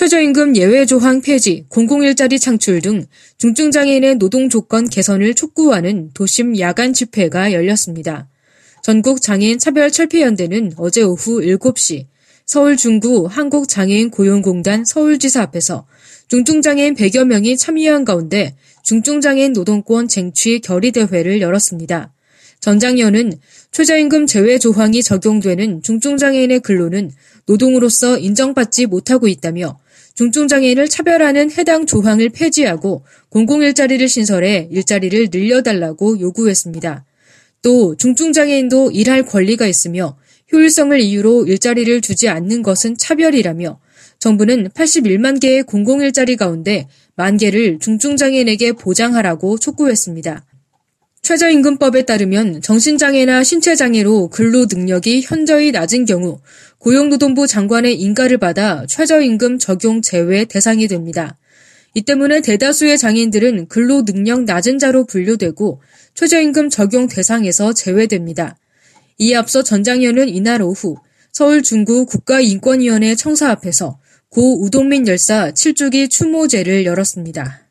최저임금 예외 조항 폐지, 공공일자리 창출 등 중증장애인의 노동 조건 개선을 촉구하는 도심 야간 집회가 열렸습니다. 전국 장애인 차별 철폐연대는 어제 오후 7시 서울 중구 한국장애인 고용공단 서울지사 앞에서 중증장애인 100여 명이 참여한 가운데 중증장애인 노동권 쟁취 결의대회를 열었습니다. 전장년은 최저임금 제외 조항이 적용되는 중증장애인의 근로는 노동으로서 인정받지 못하고 있다며 중증장애인을 차별하는 해당 조항을 폐지하고 공공일자리를 신설해 일자리를 늘려달라고 요구했습니다. 또 중증장애인도 일할 권리가 있으며 효율성을 이유로 일자리를 주지 않는 것은 차별이라며 정부는 81만 개의 공공일자리 가운데 만 개를 중증장애인에게 보장하라고 촉구했습니다. 최저임금법에 따르면 정신장애나 신체장애로 근로 능력이 현저히 낮은 경우 고용노동부 장관의 인가를 받아 최저임금 적용 제외 대상이 됩니다. 이 때문에 대다수의 장애인들은 근로 능력 낮은 자로 분류되고 최저임금 적용 대상에서 제외됩니다. 이에 앞서 전장현은 이날 오후 서울 중구 국가인권위원회 청사 앞에서 고 우동민 열사 7주기 추모제를 열었습니다.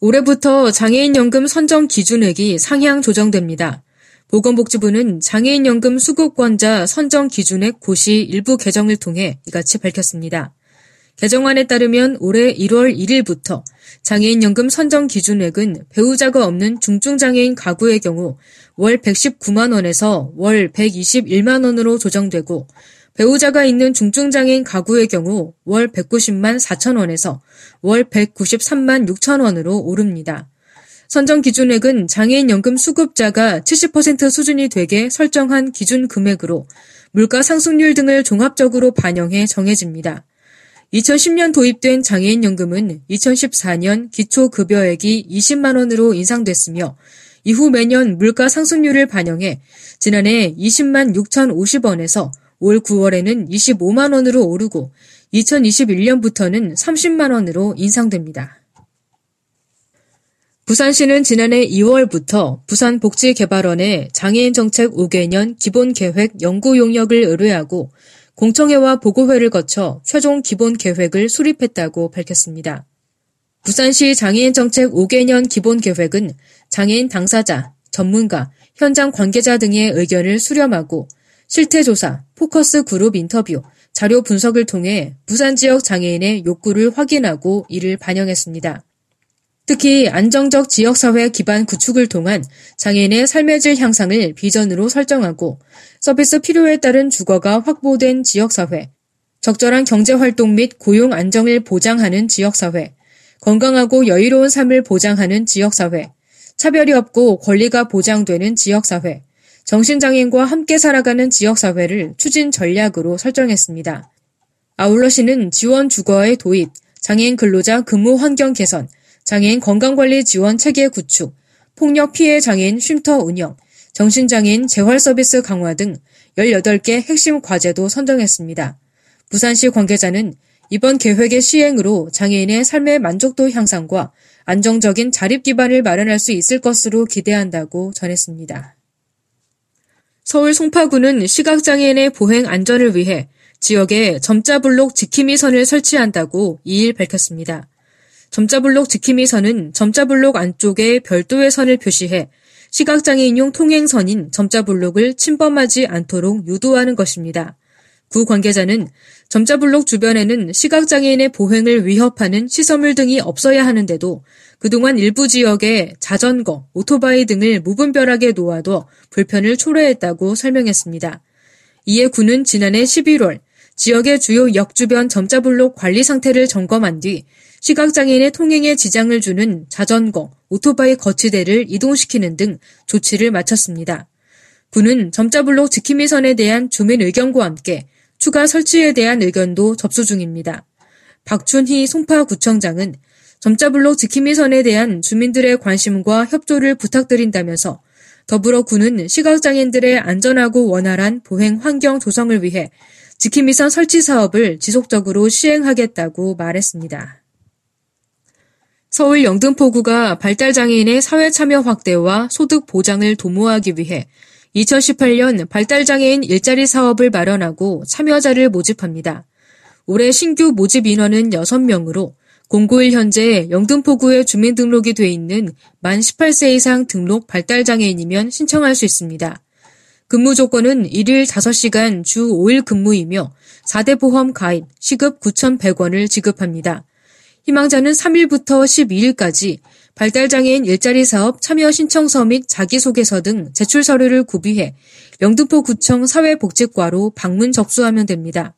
올해부터 장애인연금 선정 기준액이 상향 조정됩니다. 보건복지부는 장애인연금 수급권자 선정 기준액 고시 일부 개정을 통해 이같이 밝혔습니다. 개정안에 따르면 올해 1월 1일부터 장애인연금 선정 기준액은 배우자가 없는 중증장애인 가구의 경우 월 119만 원에서 월 121만 원으로 조정되고 배우자가 있는 중증장애인 가구의 경우 월 190만 4천 원에서 월 193만 6천 원으로 오릅니다. 선정 기준액은 장애인 연금 수급자가 70% 수준이 되게 설정한 기준 금액으로 물가 상승률 등을 종합적으로 반영해 정해집니다. 2010년 도입된 장애인 연금은 2014년 기초 급여액이 20만 원으로 인상됐으며 이후 매년 물가 상승률을 반영해 지난해 20만 6,050원에서 올 9월에는 25만 원으로 오르고 2021년부터는 30만 원으로 인상됩니다. 부산시는 지난해 2월부터 부산복지개발원에 장애인 정책 5개년 기본 계획 연구 용역을 의뢰하고 공청회와 보고회를 거쳐 최종 기본 계획을 수립했다고 밝혔습니다. 부산시 장애인 정책 5개년 기본 계획은 장애인 당사자, 전문가, 현장 관계자 등의 의견을 수렴하고 실태조사, 포커스 그룹 인터뷰, 자료 분석을 통해 부산 지역 장애인의 욕구를 확인하고 이를 반영했습니다. 특히 안정적 지역사회 기반 구축을 통한 장애인의 삶의 질 향상을 비전으로 설정하고 서비스 필요에 따른 주거가 확보된 지역사회, 적절한 경제활동 및 고용 안정을 보장하는 지역사회, 건강하고 여유로운 삶을 보장하는 지역사회, 차별이 없고 권리가 보장되는 지역사회, 정신장애인과 함께 살아가는 지역사회를 추진 전략으로 설정했습니다. 아울러 시는 지원 주거의 도입, 장애인 근로자 근무 환경 개선, 장애인 건강관리 지원 체계 구축, 폭력 피해 장애인 쉼터 운영, 정신장애인 재활 서비스 강화 등 18개 핵심 과제도 선정했습니다. 부산시 관계자는 이번 계획의 시행으로 장애인의 삶의 만족도 향상과 안정적인 자립 기반을 마련할 수 있을 것으로 기대한다고 전했습니다. 서울 송파구는 시각장애인의 보행 안전을 위해 지역에 점자블록 지킴이 선을 설치한다고 2일 밝혔습니다. 점자블록 지킴이 선은 점자블록 안쪽에 별도의 선을 표시해 시각장애인용 통행선인 점자블록을 침범하지 않도록 유도하는 것입니다. 구 관계자는 점자블록 주변에는 시각장애인의 보행을 위협하는 시설물 등이 없어야 하는데도 그동안 일부 지역에 자전거, 오토바이 등을 무분별하게 놓아둬 불편을 초래했다고 설명했습니다. 이에 군은 지난해 11월 지역의 주요 역 주변 점자블록 관리 상태를 점검한 뒤 시각장애인의 통행에 지장을 주는 자전거, 오토바이 거치대를 이동시키는 등 조치를 마쳤습니다. 군은 점자블록 지킴이 선에 대한 주민 의견과 함께 추가 설치에 대한 의견도 접수 중입니다. 박춘희 송파구청장은 점자블록 지킴이 선에 대한 주민들의 관심과 협조를 부탁드린다면서 더불어 군은 시각장애인들의 안전하고 원활한 보행 환경 조성을 위해 지킴이선 설치 사업을 지속적으로 시행하겠다고 말했습니다. 서울 영등포구가 발달장애인의 사회 참여 확대와 소득 보장을 도모하기 위해 2018년 발달장애인 일자리 사업을 마련하고 참여자를 모집합니다. 올해 신규 모집 인원은 6명으로 공고일 현재 영등포구에 주민등록이 돼 있는 만 18세 이상 등록 발달장애인이면 신청할 수 있습니다. 근무 조건은 1일 5시간 주 5일 근무이며 4대 보험 가입, 시급 9,100원을 지급합니다. 희망자는 3일부터 12일까지 발달장애인 일자리 사업 참여 신청서 및 자기소개서 등 제출 서류를 구비해 영등포구청 사회복지과로 방문 접수하면 됩니다.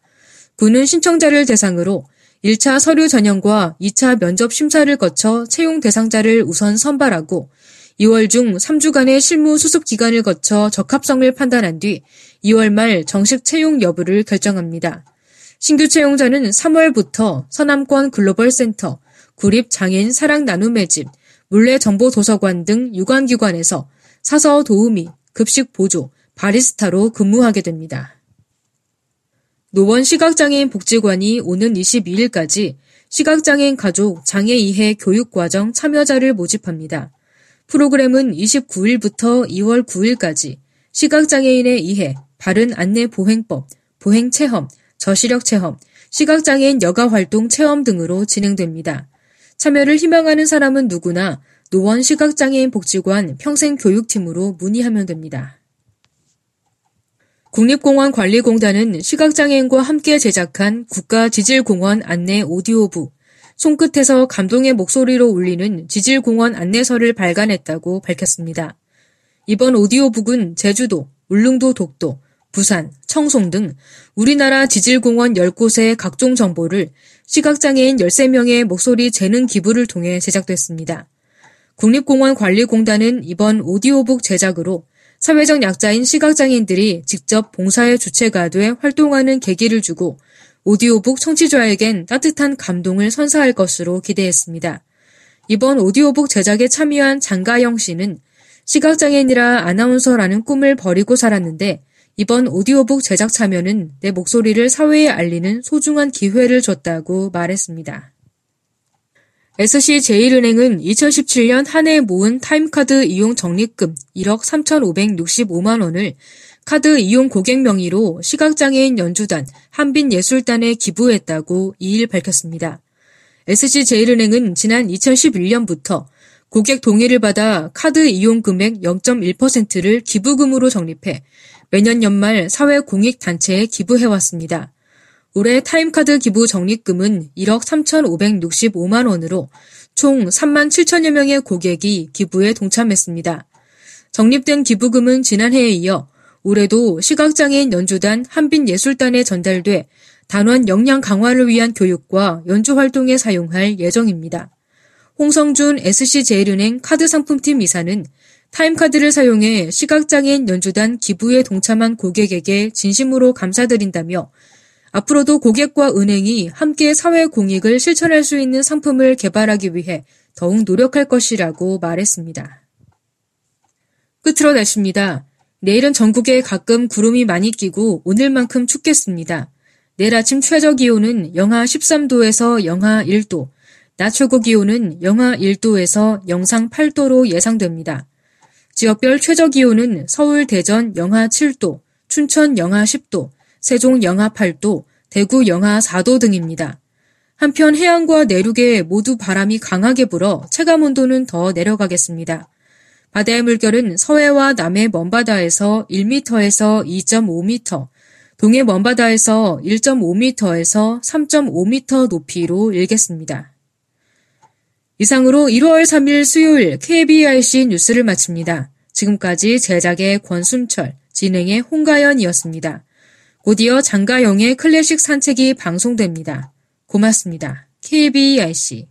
군은 신청자를 대상으로 1차 서류 전형과 2차 면접 심사를 거쳐 채용 대상자를 우선 선발하고 2월 중 3주간의 실무 수습 기간을 거쳐 적합성을 판단한 뒤 2월 말 정식 채용 여부를 결정합니다. 신규 채용자는 3월부터 서남권 글로벌 센터, 구립 장애인 사랑 나눔의 집, 물레정보도서관 등 유관기관에서 사서 도우미, 급식 보조, 바리스타로 근무하게 됩니다. 노원 시각장애인 복지관이 오는 22일까지 시각장애인 가족 장애 이해 교육과정 참여자를 모집합니다. 프로그램은 29일부터 2월 9일까지 시각장애인의 이해, 바른 안내 보행법, 보행 체험, 저시력 체험, 시각장애인 여가 활동 체험 등으로 진행됩니다. 참여를 희망하는 사람은 누구나 노원 시각장애인 복지관 평생교육팀으로 문의하면 됩니다. 국립공원관리공단은 시각장애인과 함께 제작한 국가지질공원 안내 오디오북 손끝에서 감동의 목소리로 울리는 지질공원 안내서를 발간했다고 밝혔습니다. 이번 오디오북은 제주도, 울릉도 독도, 부산, 청송 등 우리나라 지질공원 10곳의 각종 정보를 시각장애인 13명의 목소리 재능 기부를 통해 제작됐습니다. 국립공원관리공단은 이번 오디오북 제작으로 사회적 약자인 시각장애인들이 직접 봉사의 주체가 돼 활동하는 계기를 주고 오디오북 청취자에겐 따뜻한 감동을 선사할 것으로 기대했습니다. 이번 오디오북 제작에 참여한 장가영 씨는 시각장애인이라 아나운서라는 꿈을 버리고 살았는데 이번 오디오북 제작 참여는 내 목소리를 사회에 알리는 소중한 기회를 줬다고 말했습니다. SC제일은행은 2017년 한 해 모은 타임카드 이용 적립금 1억 3,565만 원을 카드 이용 고객 명의로 시각장애인 연주단 한빛예술단에 기부했다고 2일 밝혔습니다. SC제일은행은 지난 2011년부터 고객 동의를 받아 카드 이용 금액 0.1%를 기부금으로 적립해 매년 연말 사회공익단체에 기부해왔습니다. 올해 타임카드 기부 적립금은 1억 3,565만 원으로 총 3만 7천여 명의 고객이 기부에 동참했습니다. 적립된 기부금은 지난해에 이어 올해도 시각장애인 연주단 한빛예술단에 전달돼 단원 역량 강화를 위한 교육과 연주 활동에 사용할 예정입니다. 홍성준 SC제일은행 카드 상품팀 이사는 타임카드를 사용해 시각장애인 연주단 기부에 동참한 고객에게 진심으로 감사드린다며 앞으로도 고객과 은행이 함께 사회 공익을 실천할 수 있는 상품을 개발하기 위해 더욱 노력할 것이라고 말했습니다. 끝으로 날씨입니다. 내일은 전국에 가끔 구름이 많이 끼고 오늘만큼 춥겠습니다. 내일 아침 최저 기온은 영하 13도에서 영하 1도, 낮 최고 기온은 영하 1도에서 영상 8도로 예상됩니다. 지역별 최저 기온은 서울 대전 영하 7도, 춘천 영하 10도, 세종 영하 8도, 대구 영하 4도 등입니다. 한편 해안과 내륙에 모두 바람이 강하게 불어 체감 온도는 더 내려가겠습니다. 바다의 물결은 서해와 남해 먼바다에서 1m에서 2.5m, 동해 먼바다에서 1.5m에서 3.5m 높이로 일겠습니다. 이상으로 1월 3일 수요일 KBRC 뉴스를 마칩니다. 지금까지 제작의 권순철, 진행의 홍가연이었습니다. 곧이어 장가영의 클래식 산책이 방송됩니다. 고맙습니다. KBRC